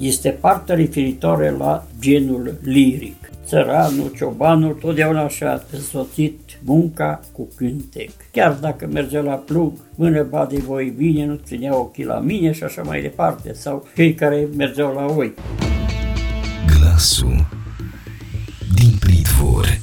este partea referitoare la genul liric. Țăranul, ciobanul, totdeauna și-a însoțit munca cu cântec. Chiar dacă mergea la plug, mână bade voi bine, nu ținea ochii la mine și așa mai departe, sau cei care mergeau la oi. Glasul din pridvor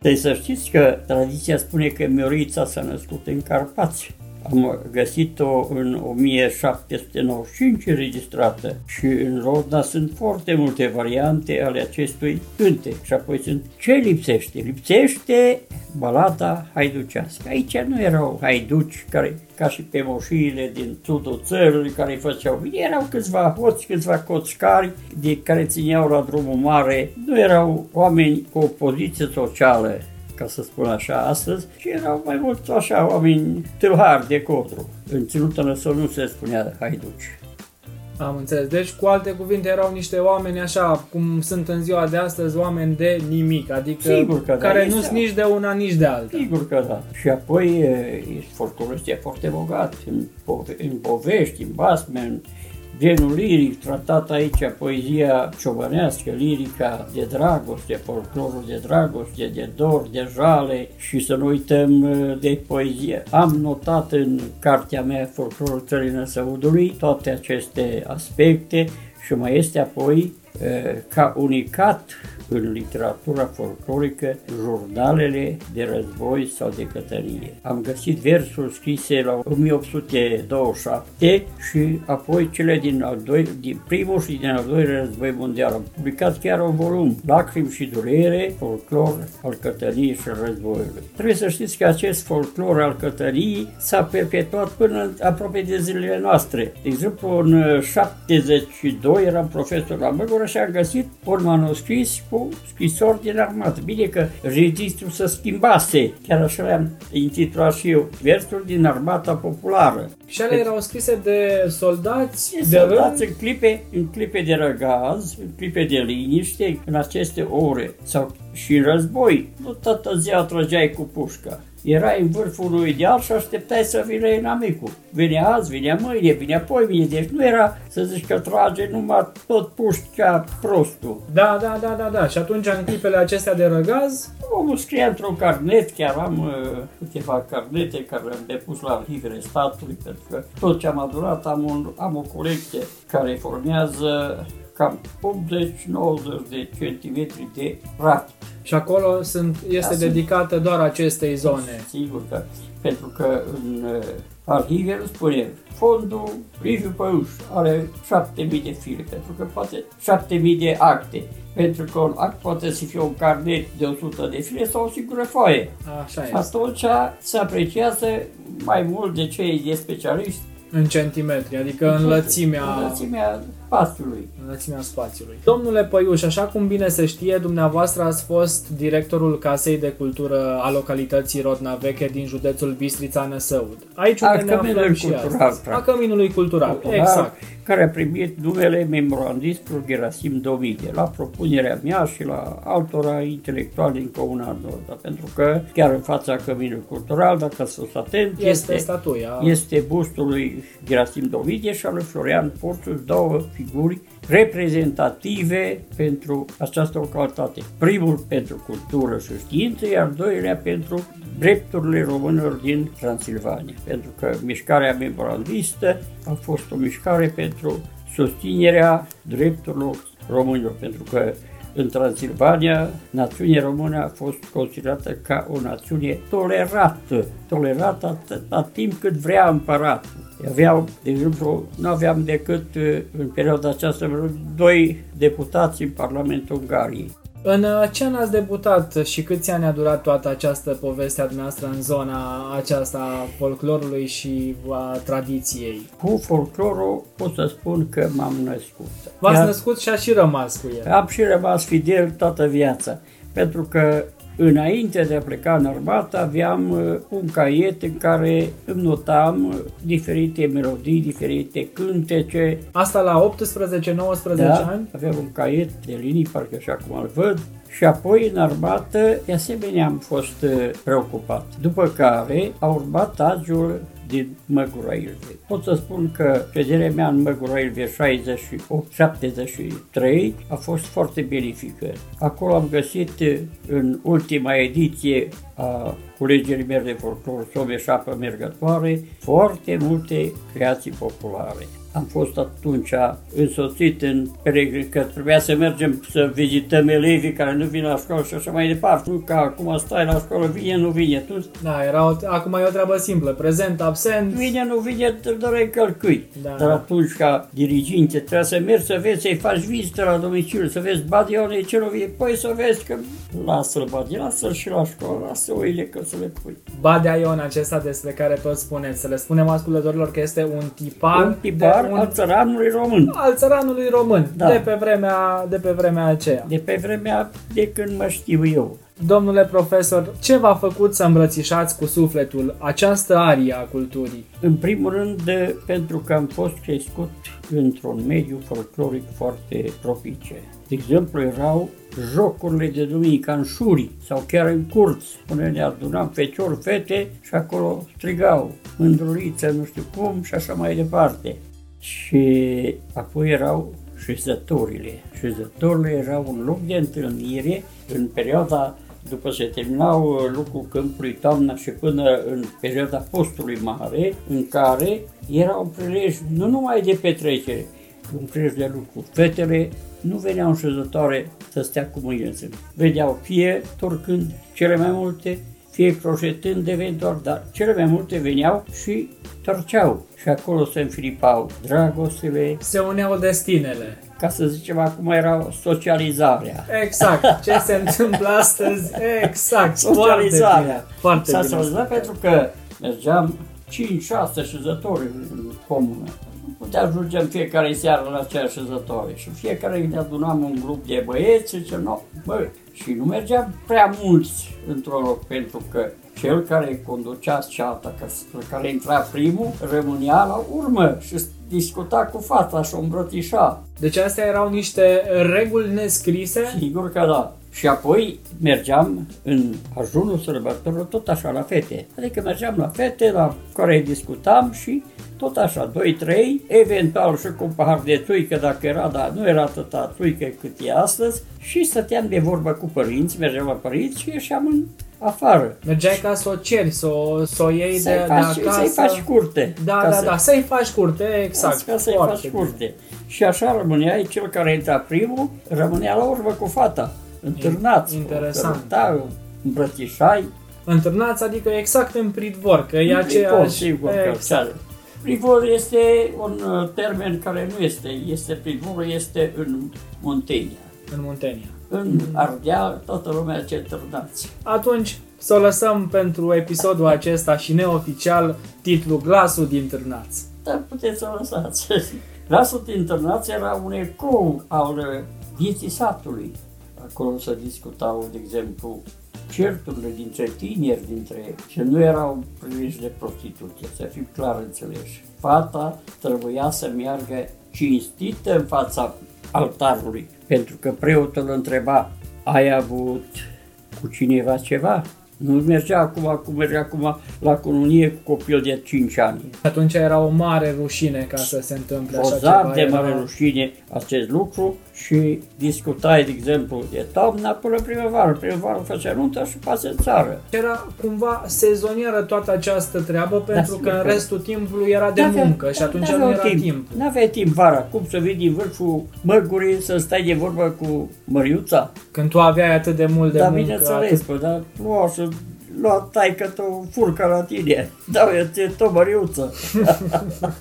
Deci să știți că tradiția spune că Miorița s-a născut în Carpați am găsit-o în 1795 înregistrată și în Rodna sunt foarte multe variante ale acestui cântec și apoi sunt ce lipsește? Lipsește balada haiducească. Aici nu erau haiduci care ca și pe moșiile din sudul țării care făceau bine. Erau câțiva hoți, câțiva coțcari de care țineau la drumul mare. Nu erau oameni cu o poziție socială ca să spun așa, astăzi, și erau mai mulți așa oameni tâlhari de codru. În ținută năsăl nu se spunea haiduci. Am înțeles. Deci, cu alte cuvinte, erau niște oameni așa, cum sunt în ziua de astăzi, oameni de nimic, adică Sigur că care da, nu sunt nici de una, nici de alta. Sigur că da. Și apoi folclorul este foarte bogat în, pove- în povești, în basme, în genul liric tratat aici, poezia ciobănească, lirica de dragoste, folclorul de dragoste, de dor, de jale și să nu uităm uh, de poezie. Am notat în cartea mea Folclorul Țării Năsăudului toate aceste aspecte și mai este apoi uh, ca unicat în literatura folclorică jurnalele de război sau de cătărie. Am găsit versuri scrise la 1827 și apoi cele din, al doi, din primul și din al doilea război mondial. Am publicat chiar un volum, Lacrimi și durere, folclor al cătăriei și războiului. Trebuie să știți că acest folclor al cătăriei s-a perpetuat până aproape de zilele noastre. De exemplu, în 72 eram profesor la Măgură și am găsit un manuscris cu scrisori din armată. Bine că registrul se schimbase, chiar așa le-am intitulat și eu, versuri din armata populară. Și ale erau scrise de soldați, de, de soldați rând? în clipe, în clipe de răgaz, în clipe de liniște, în aceste ore sau și în război. Nu toată ziua trăgeai cu pușca erai în vârful unui ideal și așteptai să vină inamicul. Vinea azi, vinea mâine, vinea apoi mine, deci nu era să zici că trage numai tot puști ca prostul. Da, da, da, da, da. Și atunci în clipele acestea de răgaz? Omul scria într-un carnet, chiar am uh, câteva carnete care le-am depus la arhivele statului, pentru că tot ce am adunat am, un, am o colecție care formează cam 80-90 de centimetri de rat. Și acolo sunt, este da, dedicată doar acestei zone. Sigur că, pentru că în uh, arhive îl spune fondul Liviu Păuș are 7000 de fire, pentru că poate 7000 de acte. Pentru că un act poate să fie un carnet de 100 de fire sau o singură foaie. Așa și atunci se apreciază mai mult de cei de specialiști în centimetri, adică în lățimea... În lățimea spațiului. Înălțimea spațiului. Domnule Păiuș, așa cum bine se știe, dumneavoastră ați fost directorul Casei de Cultură a localității Rodna Veche din județul Bistrița Năsăud. Aici unde ne aflăm și cultural, astăzi. A Căminului Cultural, cultural, exact. Care a primit numele memorandistul Gerasim Dovide, la propunerea mea și la altora intelectuali din Comuna Nord. Pentru că chiar în fața Căminului Cultural, dacă să fost atent, este, este statuia. Este bustul lui Gerasim Dovide și al lui Florian Porțu, două figuri reprezentative pentru această localitate. Primul pentru cultură și știință, iar doilea pentru drepturile românilor din Transilvania. Pentru că mișcarea memorandistă a fost o mișcare pentru susținerea drepturilor românilor, pentru că în Transilvania, națiunea română a fost considerată ca o națiune tolerată, tolerată atât timp cât vrea împăratul. Aveau, de exemplu, nu aveam decât uh, în perioada aceasta doi deputați în Parlamentul Ungariei. În uh, ce an ați debutat și câți ani a durat toată această poveste a dumneavoastră în zona aceasta a folclorului și a tradiției? Cu folclorul pot să spun că m-am născut. V-ați Iar născut și a și rămas cu el. Am și rămas fidel toată viața, pentru că Înainte de a pleca în armată aveam uh, un caiet în care îmi notam uh, diferite melodii, diferite cântece. Asta la 18-19 da, ani? aveam un caiet de linii, parcă așa cum îl văd, și apoi în armată, de asemenea, am fost uh, preocupat. După care a urmat agiul din Măgura Ilvei. Pot să spun că șederea mea în Măgura Ilvei 68-73 a fost foarte benefică. Acolo am găsit în ultima ediție a culegerii mele de folclor Some Șapă Mergătoare foarte multe creații populare am fost atunci însoțit în peregrin, că trebuia să mergem să vizităm elevii care nu vin la școală și așa mai departe. Nu ca acum stai la școală, vine, nu vine. Tu... Da, era o, acum e o treabă simplă, prezent, absent. Vine, nu vine, te doreai călcâi. Da. Dar atunci ca diriginte trebuie să mergi să vezi, să-i faci vizită la domiciliu, să vezi badione, ce nu vine, păi să vezi că lasă-l badi, lasă-l și la școală, lasă oile că să le pui. Badea Ion acesta despre care toți spuneți, să le spunem ascultătorilor că este un tipar, un tipar un... al țăranului român. Al țăranului român, da. de, pe vremea, de pe vremea aceea. De pe vremea de când mă știu eu. Domnule profesor, ce v-a făcut să îmbrățișați cu sufletul această arie a culturii? În primul rând, pentru că am fost crescut într-un mediu folcloric foarte propice. De exemplu, erau jocurile de duminică în șuri sau chiar în curți, unde ne adunam feciori, fete și acolo strigau mândruliță, nu știu cum și așa mai departe. Și apoi erau șezătorile. Șezătorile erau un loc de întâlnire în perioada după ce terminau lucrul câmpului toamna și până în perioada postului mare, în care era un prilej nu numai de petrecere, un prilej de lucru. Fetele nu veneau în șezătoare să stea cu mâinile în Vedeau fie torcând cele mai multe, fie croșetând eventual, dar cele mai multe veneau și torceau și acolo se înfilipau dragostele. Se uneau destinele. Ca să zicem, acum era socializarea. Exact. Ce se întâmplă astăzi? Exact. Socializarea. Foarte bine. S-a socializat pentru că mergeam 5-6 șezători în comună putea ajunge în fiecare seară la acea șezătoare și fiecare ne adunam un grup de băieți și zice, no, bă, și nu mergeam prea mulți într-un loc, pentru că cel care conducea ceata, care intra primul, rămânea la urmă și discuta cu fata și o îmbrățișa. Deci astea erau niște reguli nescrise? Sigur că da. Și apoi mergeam în ajunul sărbătorilor tot așa la fete. Adică mergeam la fete la care discutam și tot așa, 2-3, eventual și cu un pahar de țuică dacă era, dar nu era atâta țuică cât e astăzi și stăteam de vorbă cu părinți, mergeam la părinți și ieșeam în afară. Mergeai ca să o ceri, să o, să o iei să de, faci, de acasă. Să-i faci curte. Da, da, să... da, să-i faci curte, exact. Ca să-i faci bine. curte. Și așa rămâneai, cel care intra primul, rămânea la urmă cu fata, întârnați. Interesant. Da, îmbrățișai. Întârnați, adică exact în pridvor, că e aceeași... Sigur, exact. Privor este un uh, termen care nu este, este privor, este în Muntenia. În Muntenia. În Ardeal, toată lumea ce târnați. Atunci, să o lăsăm pentru episodul acesta și neoficial titlul Glasul din Târnați. Da, puteți să o lăsați. Glasul din Târnați era un ecou al uh, vieții satului. Acolo se discutau, de exemplu, certurile dintre tineri, dintre și nu erau primiși de prostituție, să fim clar înțeleși. Fata trebuia să meargă cinstită în fața altarului, pentru că preotul întreba, ai avut cu cineva ceva? Nu mergea acum, cum mergea acum la cununie cu copil de 5 ani. Atunci era o mare rușine ca să se întâmple așa ceva. de mare era... rușine acest lucru și discutai, de exemplu, de toamna până primăvară. Primăvară făcea nuntă și pasă în țară. Era cumva sezonieră toată această treabă da, pentru da, că în restul timpului era de muncă și atunci nu era timp. timp. Nu aveai timp vara. Cum să vii din vârful măgurii să stai de vorbă cu Măriuța? Când tu aveai atât de mult de da, muncă. Da, bineînțeles, atât... dar nu o să lua taică tu furcă la tine. Da, eu ți tot măriuță.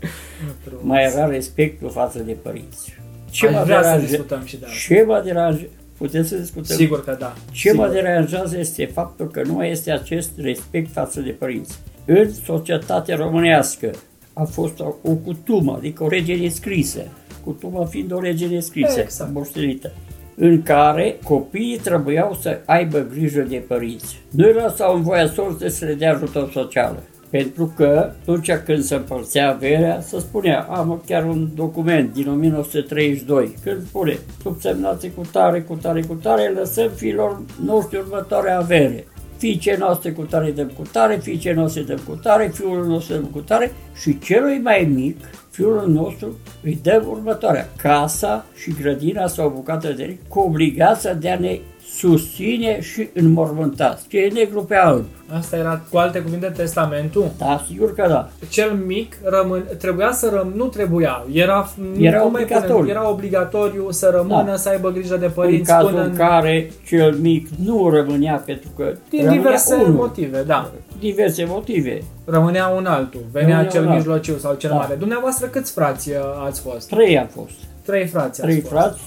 Mai era respectul față de părinți. Ce Aș mă vrea deranje, să discutăm și de Ce mă deranjează? Putem să discutăm? Sigur că da. Ce Sigur. mă deranjează este faptul că nu este acest respect față de părinți. În societatea românească a fost o, o cutumă, adică o lege nescrisă, cutumă fiind o lege nescrisă, exact. moștenită în care copiii trebuiau să aibă grijă de părinți. Nu era sau în voia sorte să le dea ajutor social. Pentru că atunci când se împărțea averea, se spunea, am chiar un document din 1932, când spune, subsemnați cu tare, cu tare, cu tare, lăsăm fiilor noștri următoare avere. fiicei noastre cu tare dăm cu tare, fiicei noastre dăm cu tare, fiul nostru dăm cu tare și celui mai mic, fiul nostru, îi dăm următoarea, casa și grădina sau bucată de cu obligația de a ne susține și înmormântați. Ce e negru pe alb. Asta era, cu alte cuvinte, testamentul? Da, sigur că da. Cel mic rămân, trebuia să răm, nu trebuia, era, era obligatoriu. Punem, era obligatoriu să rămână, da. să aibă grijă de părinți. În cazul până în care cel mic nu rămânea pentru că Din diverse unul. motive, da. Diverse motive. Rămânea un altul, venea rămânea cel mijlociu sau cel da. mare. Dumneavoastră câți frați uh, ați fost? Trei am fost. Trei frați Trei frați,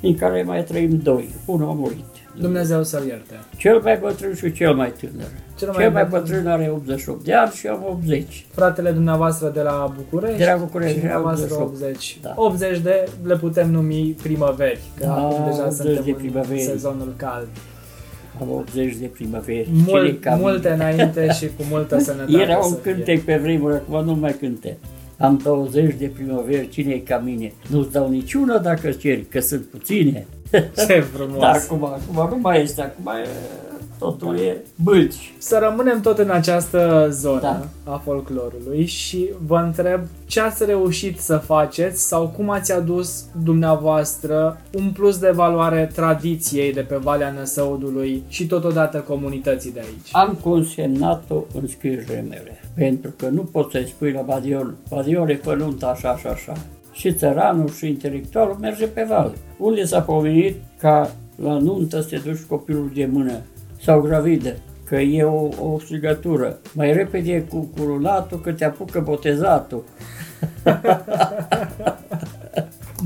din care mai trăim doi. Unul a murit. Dumnezeu să-l ierte. Cel mai bătrân și cel mai tânăr. Cel mai, cel mai bătrân are 88 de ani și am 80. Fratele dumneavoastră de la București? De la București, și dumneavoastră 80. Da. 80 de le putem numi primăveri, că da, acum deja suntem de primăveri. în sezonul cald. Am 80 de primăveri. Mul, multe înainte și cu multă sănătate. Era un cântec pe vremuri, acum nu mai cânte. Am 20 de primăveri, cine e ca mine? Nu-ți dau niciuna dacă ceri, că sunt puține. Ce frumos! Dar acum, acum nu mai este, acum e, totul e bâlci. Să rămânem tot în această zonă da. a folclorului și vă întreb ce ați reușit să faceți sau cum ați adus dumneavoastră un plus de valoare tradiției de pe Valea Năsăudului și totodată comunității de aici. Am consemnat-o în scrierile mele, pentru că nu poți să-i spui la Badiol, Badiol e fănuntă așa și așa și țăranul și intelectualul merge pe val. Unde s-a pomenit ca la nuntă să te duci copilul de mână sau gravidă, că e o, o strigătură. Mai repede cu curunatul că te apucă botezatul.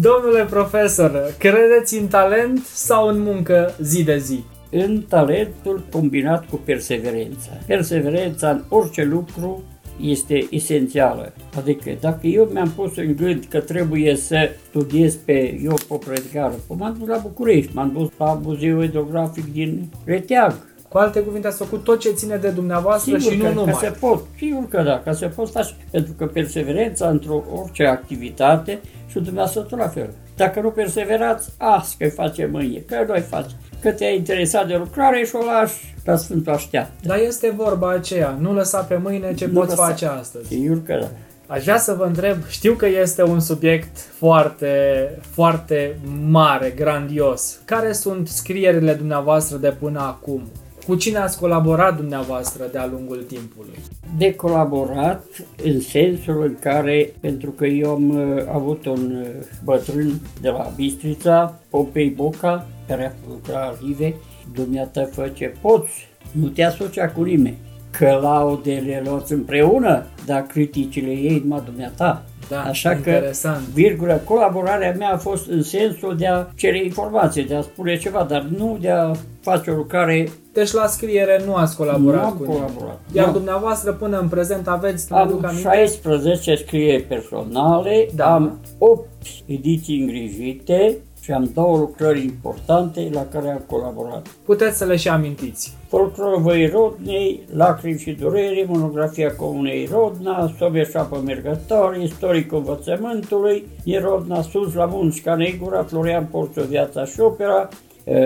Domnule profesor, credeți în talent sau în muncă zi de zi? În talentul combinat cu perseverența. Perseverența în orice lucru este esențială. Adică dacă eu mi-am pus în gând că trebuie să studiez pe eu Popredicară, m-am dus la București, m-am dus la Muzeul Etnografic din Reteag, cu alte cuvinte, ați făcut tot ce ține de dumneavoastră sigur și că, nu numai. Că se pot, sigur că da, ca se pot face, pentru că perseverența într-o orice activitate și dumneavoastră tot la fel. Dacă nu perseverați, azi că face mâine, că noi faci. Că te-ai interesat de lucrare și o lași la Sfântul Așteaptă. Dar este vorba aceea, nu lăsa pe mâine ce nu poți lăsa. face astăzi. Sigur că da. Aș vrea să vă întreb, știu că este un subiect foarte, foarte mare, grandios. Care sunt scrierile dumneavoastră de până acum? Cu cine ați colaborat dumneavoastră de-a lungul timpului? De colaborat în sensul în care, pentru că eu am uh, avut un uh, bătrân de la Bistrița, Popei Boca, care a lucrat Rive, dumneata fă ce poți, nu te asocia cu nimeni. Că laudele luați împreună, dar criticile ei numai dumneata. Da, Așa interesant. că, virgulă, colaborarea mea a fost în sensul de a cere informație, de a spune ceva, dar nu de a face o lucrare... Deci la scriere nu ați colaborat nu am cu colaborat. Iar nu. dumneavoastră până în prezent aveți, am 16 scrieri personale, da. am 8 ediții îngrijite, și am două lucrări importante la care am colaborat. Puteți să le și amintiți. Folclorul Văi Rodnei, Lacrimi și Durere, monografia Comunei Rodna, Sobia Șapă Mergător, istoric învățământului, Rodna Sus la Munci, Canegura, Florian Porțu, Viața și Opera,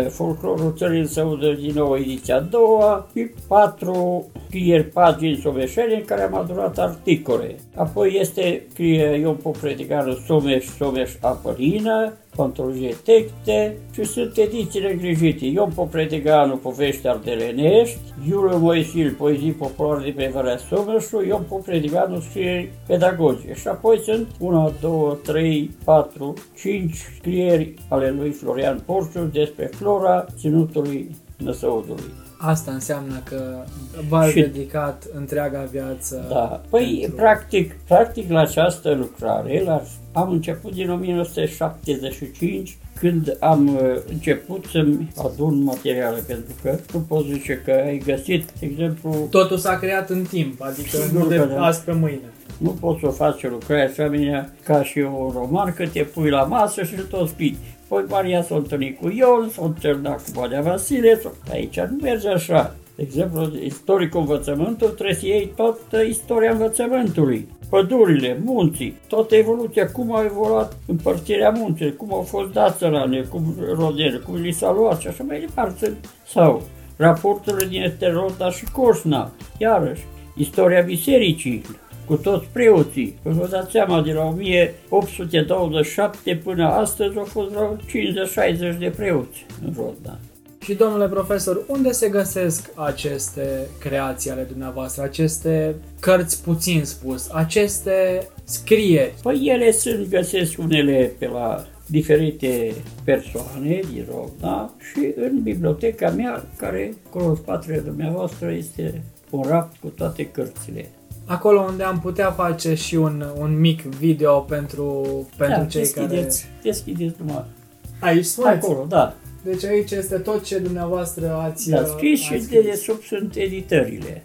folclorul țării să audă din nou ediția a doua și patru scrieri pagini soveșene în care am adunat articole. Apoi este scrie Ion Popredigară Someș, Someș Apărină, Contrologie Texte și sunt edițiile îngrijite. Ion Popredeganu, Povești Ardelenești, Iuliu Moisil, Poezii Populare de pe Valea Someșu, Ion Popredeganu scrie pedagogie. Și apoi sunt 1, 2, 3, 4, 5 scrieri ale lui Florian Porciu despre flora ținutului Năsăudului. Asta înseamnă că v-ați și... dedicat întreaga viață. Da. Păi, pentru... practic, practic la această lucrare la, am început din 1975 când am uh, început să-mi adun materiale, pentru că nu pot zice că ai găsit, de exemplu... Totul s-a creat în timp, adică nu de da. azi pe mâine. Nu poți să o faci o lucrare asemenea ca și o roman, că te pui la masă și tot spui. Păi Maria s-a întâlnit cu Ion, s-a întâlnit cu Valea Vasile, aici nu merge așa. De exemplu, istoricul învățământului trebuie să iei toată istoria învățământului. Pădurile, munții, toată evoluția, cum a evoluat împărțirea munților, cum au fost dați țărane, cum rodele, cum li s-a luat și așa mai departe. Sau raporturile din Eterota și Corsna, iarăși, istoria bisericii, cu toți preoții. Vă dați seama, de la 1827 până astăzi au fost vreo 50-60 de preoți în Rodna. Și domnule profesor, unde se găsesc aceste creații ale dumneavoastră, aceste cărți puțin spus, aceste scrieri? Păi ele sunt, găsesc unele pe la diferite persoane din Rodna și în biblioteca mea, care, acolo în spatele dumneavoastră, este un raft cu toate cărțile. Acolo unde am putea face și un, un mic video pentru, pentru da, cei deschideți, care... Deschideți numai. Aici spuneți? Acolo, da. Deci aici este tot ce dumneavoastră ați Da, scris și de sub sunt editările.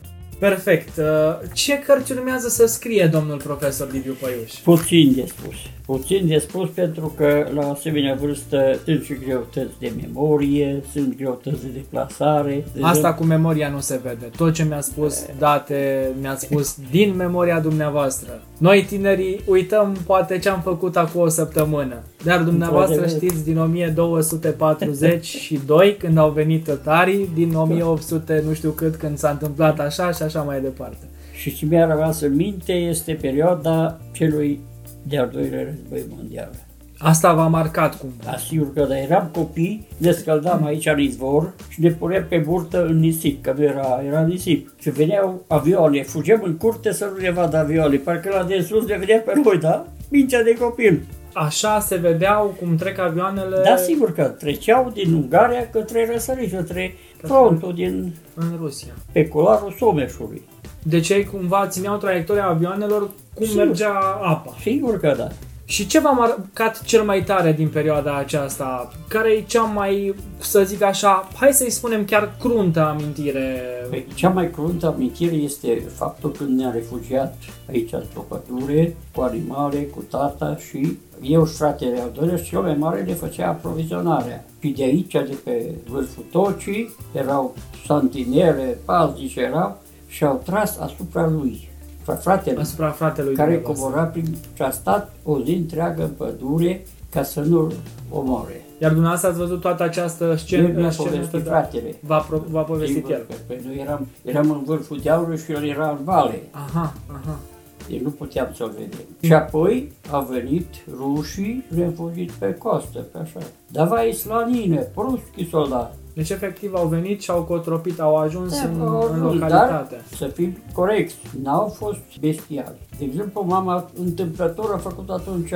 Perfect. Uh, ce cărți urmează să scrie domnul profesor Liviu Păiuș? Puțin de spus. Puțin de spus pentru că la asemenea vârstă sunt și greutăți de memorie, sunt greutăți de deplasare. De Asta cu memoria nu se vede. Tot ce mi-a spus date, mi-a spus din memoria dumneavoastră. Noi tinerii uităm poate ce am făcut acum o săptămână. Dar dumneavoastră știți din 1242 când au venit tătarii, din 1800 nu știu cât când s-a întâmplat așa și așa mai departe. Și ce mi-a rămas în minte este perioada celui de-al doilea război mondial. Asta v-a marcat cumva? Da, sigur că da. Eram copii, ne scăldam aici în izvor și ne puneam pe burtă în nisip, că nu era, era nisip. Și veneau avioane, fugeam în curte să nu ne vadă avioane, parcă la de sus ne vedea pe noi, da? Mincea de copil. Așa se vedeau cum trec avioanele? Da, sigur că treceau din Ungaria către răsărit, către frontul din... În Rusia. Pe cularul Someșului. Deci ei cumva țineau traiectoria avioanelor cum sigur. mergea apa. Sigur că da. Și ce v-a marcat cel mai tare din perioada aceasta? Care e cea mai, să zic așa, hai să-i spunem chiar cruntă amintire? Păi, cea mai cruntă amintire este faptul când ne-am refugiat aici într-o pădure, cu animale, cu tata și eu și fratele al doilea și cel mai mare le făcea aprovizionarea. Și de aici, de pe vârful tocii, erau santinele, paznici erau și au tras asupra lui fratele, asupra fratelui care cobora prin și a stat o zi întreagă în pădure ca să nu-l omoare. Iar dumneavoastră ați văzut toată această scenă? Eu mi-a povestit fratele. V-a, v-a povestit el? Păi noi eram, eram în vârful dealului și el era în vale. Aha, aha. Deci nu puteam să-l vedem. Și apoi au venit rușii și ne-au fugit pe costă, pe așa. Davai slanine, pruschi soldat. Deci efectiv au venit și au cotropit, au ajuns da, în, au în localitate. Dar, să fim corecți, n-au fost bestiali. De exemplu, mama întâmplător a făcut atunci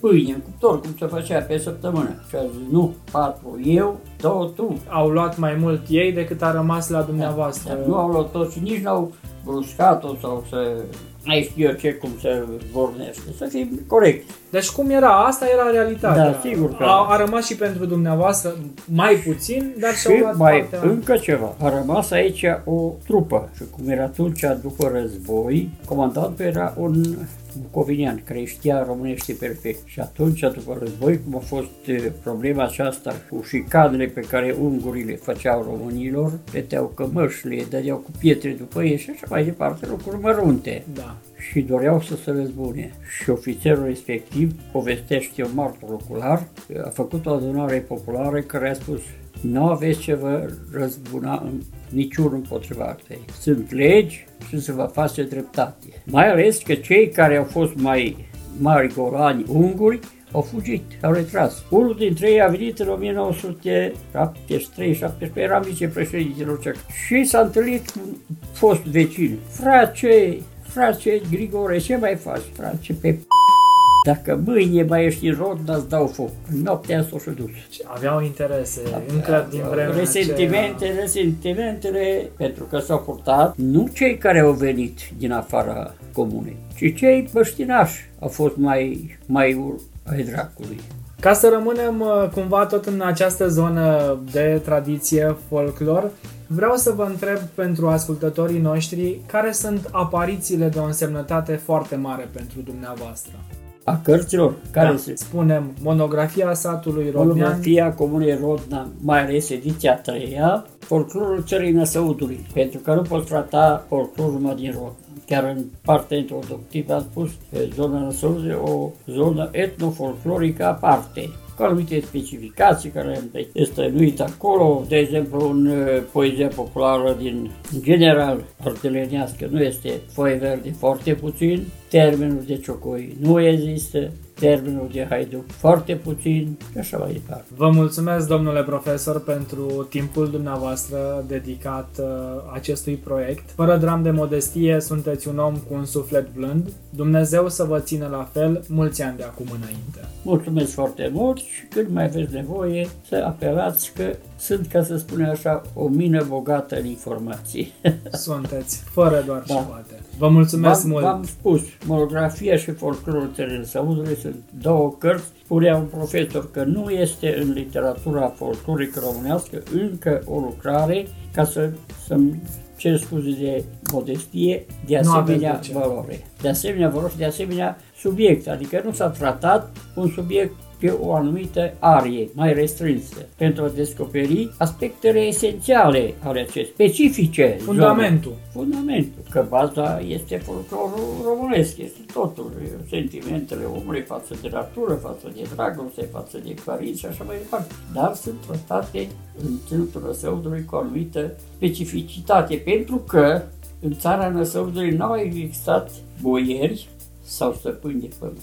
pâine în cuptor, cum se făcea pe săptămână. Și a zis, nu, patru eu, două tu. Au luat mai mult ei decât a rămas la dumneavoastră. Da, nu au luat tot și nici n-au bruscat-o sau să mai știu eu ce, cum se vorbește, să fim corect. Deci cum era? Asta era realitatea. Da, sigur că a, a rămas și pentru dumneavoastră mai puțin, dar și-au luat mai partea... încă ceva. A rămas aici o trupă și cum era atunci după război, comandantul era un bucovinian, care știa românește perfect. Și atunci, după război, cum a fost problema aceasta cu șicanele pe care ungurii le făceau românilor, peteau cămășile, dădeau cu pietre după ei și așa mai departe, lucruri mărunte. Da. Și doreau să se răzbune. Și ofițerul respectiv, povestește un martor ocular, a făcut o adunare populară care a spus nu aveți ce vă răzbuna în niciunul împotriva altei. Sunt legi și se va face dreptate. Mai ales că cei care au fost mai mari golani unguri au fugit, au retras. Unul dintre ei a venit în 1973-74, eram vicepreședintele și s-a întâlnit cu fost vecin. Frate, frate Grigore, ce mai faci, frate, pe dacă mâine mai ești în rod, îți dau foc. Noaptea s-o și dus. Aveau interese, Avea, încă din vremea Resentimente, aceea... resentimentele, pentru că s-au purtat nu cei care au venit din afara comunei, ci cei băștinași au fost mai, mai ai dracului. Ca să rămânem uh, cumva tot în această zonă de tradiție, folclor, vreau să vă întreb pentru ascultătorii noștri care sunt aparițiile de o însemnătate foarte mare pentru dumneavoastră a cărților care da, se... Spunem monografia satului Rodnean. Monografia Comunei Rodna, mai ales ediția 3 folclorul țării Năsăudului, pentru că nu poți trata folclorul numai din Rodna. Chiar în partea introductivă am spus zona Năsăudului o zonă etnofolclorică aparte. Cu anumite specificații care am stănuit acolo. De exemplu, în uh, poezia populară din general arteleniască nu este foaie verde foarte puțin, termenul de ciocoi nu există, termenul de haiduc foarte puțin și așa mai departe. Vă mulțumesc, domnule profesor, pentru timpul dumneavoastră dedicat uh, acestui proiect. Fără dram de modestie, sunteți un om cu un suflet blând. Dumnezeu să vă țină la fel mulți ani de acum înainte. Mulțumesc foarte mult și când mai aveți nevoie să apelați că sunt, ca să spun așa, o mină bogată în informații. Sunteți, fără doar da. și poate. Vă mulțumesc v-am, mult! V-am spus, monografia și folclorul Țărânsăudului sunt două cărți. Spunea un profesor că nu este în literatura folclorică românească încă o lucrare ca să, să-mi cer scuze de modestie, de asemenea de valore. De asemenea valore și de asemenea subiect, adică nu s-a tratat un subiect pe o anumită arie mai restrânsă pentru a descoperi aspectele esențiale ale acestei, specifice. Fundamentul. Zone. Fundamentul, că baza este folclorul românesc, este totul, sentimentele omului față de natură, față de dragoste, față de părinți și așa mai departe. Dar sunt tratate în centrul Năsăudului cu o anumită specificitate, pentru că în țara Năsăudului nu au existat boieri sau stăpâni de pământ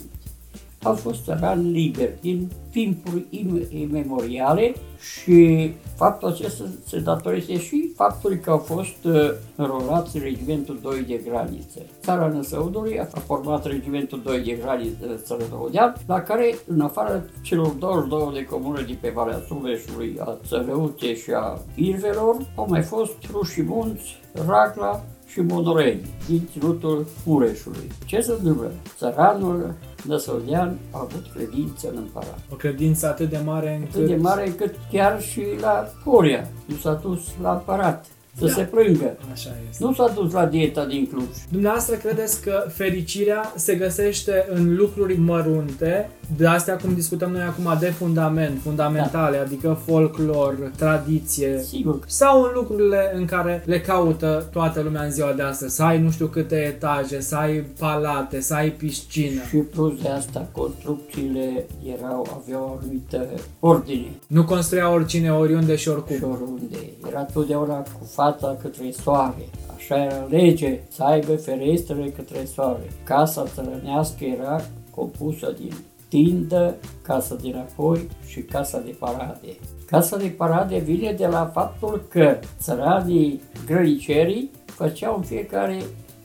au fost țărani liberi din timpuri imemoriale și faptul acesta se datorește și faptului că au fost uh, înrolați în regimentul 2 de graniță. Țara Năsăudului a format regimentul 2 de graniță Țărădăudean, la care, în afară celor 22 de comune din pe Valea Suveșului, a Țărăute și a Irvelor, au mai fost Rușii Munți, Racla, și Monoreni, din ținutul Mureșului. Ce se întâmplă? Țăranul Năsăudean a avut credință în împărat. O credință atât de mare încât... Atât de mare încât chiar și la Horia nu s-a dus la împărat să da. se plângă. Așa este. Nu s-a dus la dieta din Cluj. Dumneavoastră credeți că fericirea se găsește în lucruri mărunte, de astea cum discutăm noi acum de fundament, fundamentale, da. adică folclor, tradiție, Sigur. sau în lucrurile în care le caută toată lumea în ziua de astăzi, să ai nu știu câte etaje, să ai palate, să ai piscină. Și plus de asta, construcțiile erau, aveau o anumită ordine. Nu construia oricine, oriunde și oricum. Și oriunde. Era totdeauna cu fața către soare. Așa era lege, să aibă ferestrele către soare. Casa țărănească era compusă din tindă, casa din apoi și casa de parade. Casa de parade vine de la faptul că țăranii grănicerii făceau în fiecare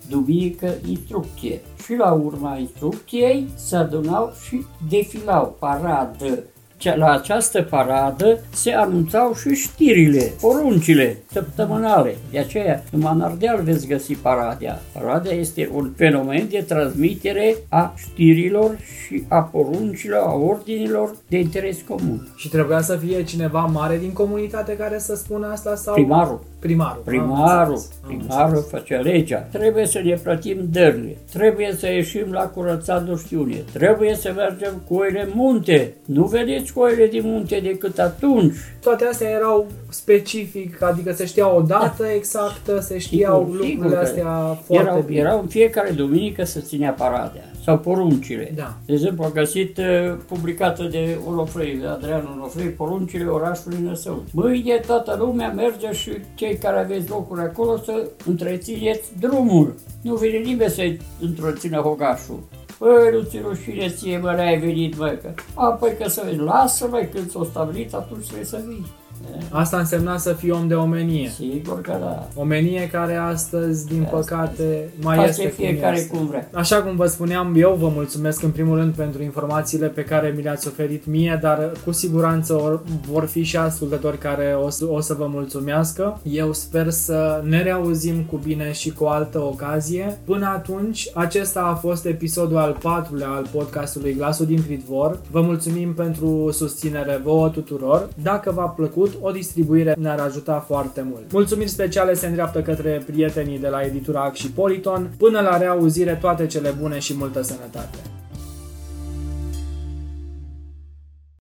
duminică instrucție și la urma instrucției se adunau și defilau paradă la această paradă se anunțau și știrile, poruncile săptămânale. De aceea, numai în Ardeal veți găsi paradea. Paradea este un fenomen de transmitere a știrilor și a poruncilor, a ordinilor de interes comun. Și trebuia să fie cineva mare din comunitate care să spună asta sau... Primarul. Primarul. Primarul, primarul face legea. Trebuie să ne plătim dările. Trebuie să ieșim la curățat duștiune. Trebuie să mergem cu oile munte. Nu vedeți coile din munte decât atunci. Toate astea erau specific, adică se știa o dată da. exactă, se știau sigur, lucrurile sigur astea foarte erau, bine. Erau în fiecare duminică să ținea paradea sau poruncile. Da. De exemplu, a găsit uh, publicată de Olofrei, de Adrian Olofrei, poruncile orașului Năsăud. Mâine toată lumea merge și cei care aveți locuri acolo să întrețineți drumul. Nu vine nimeni să întrețină hogașul. Păi, nu ți rușine ție, mă, n-ai venit, mă, că... Apoi că să vezi, lasă, mă, când s-o stabilit, atunci trebuie să vii. Asta însemna să fii om de omenie. Sigur că da. Omenie care astăzi, din astăzi. păcate, mai Face este fiecare cum, este. cum vrea. Așa cum vă spuneam, eu vă mulțumesc în primul rând pentru informațiile pe care mi le-ați oferit mie, dar cu siguranță or, vor fi și ascultători care o să, o să vă mulțumească. Eu sper să ne reauzim cu bine și cu o altă ocazie. Până atunci, acesta a fost episodul al patrulea al podcastului Glasul din Pridvor. Vă mulțumim pentru susținere vouă tuturor. Dacă v-a plăcut, o distribuire ne-ar ajuta foarte mult. Mulțumiri speciale se îndreaptă către prietenii de la editura Ac și Politon. Până la reauzire, toate cele bune și multă sănătate!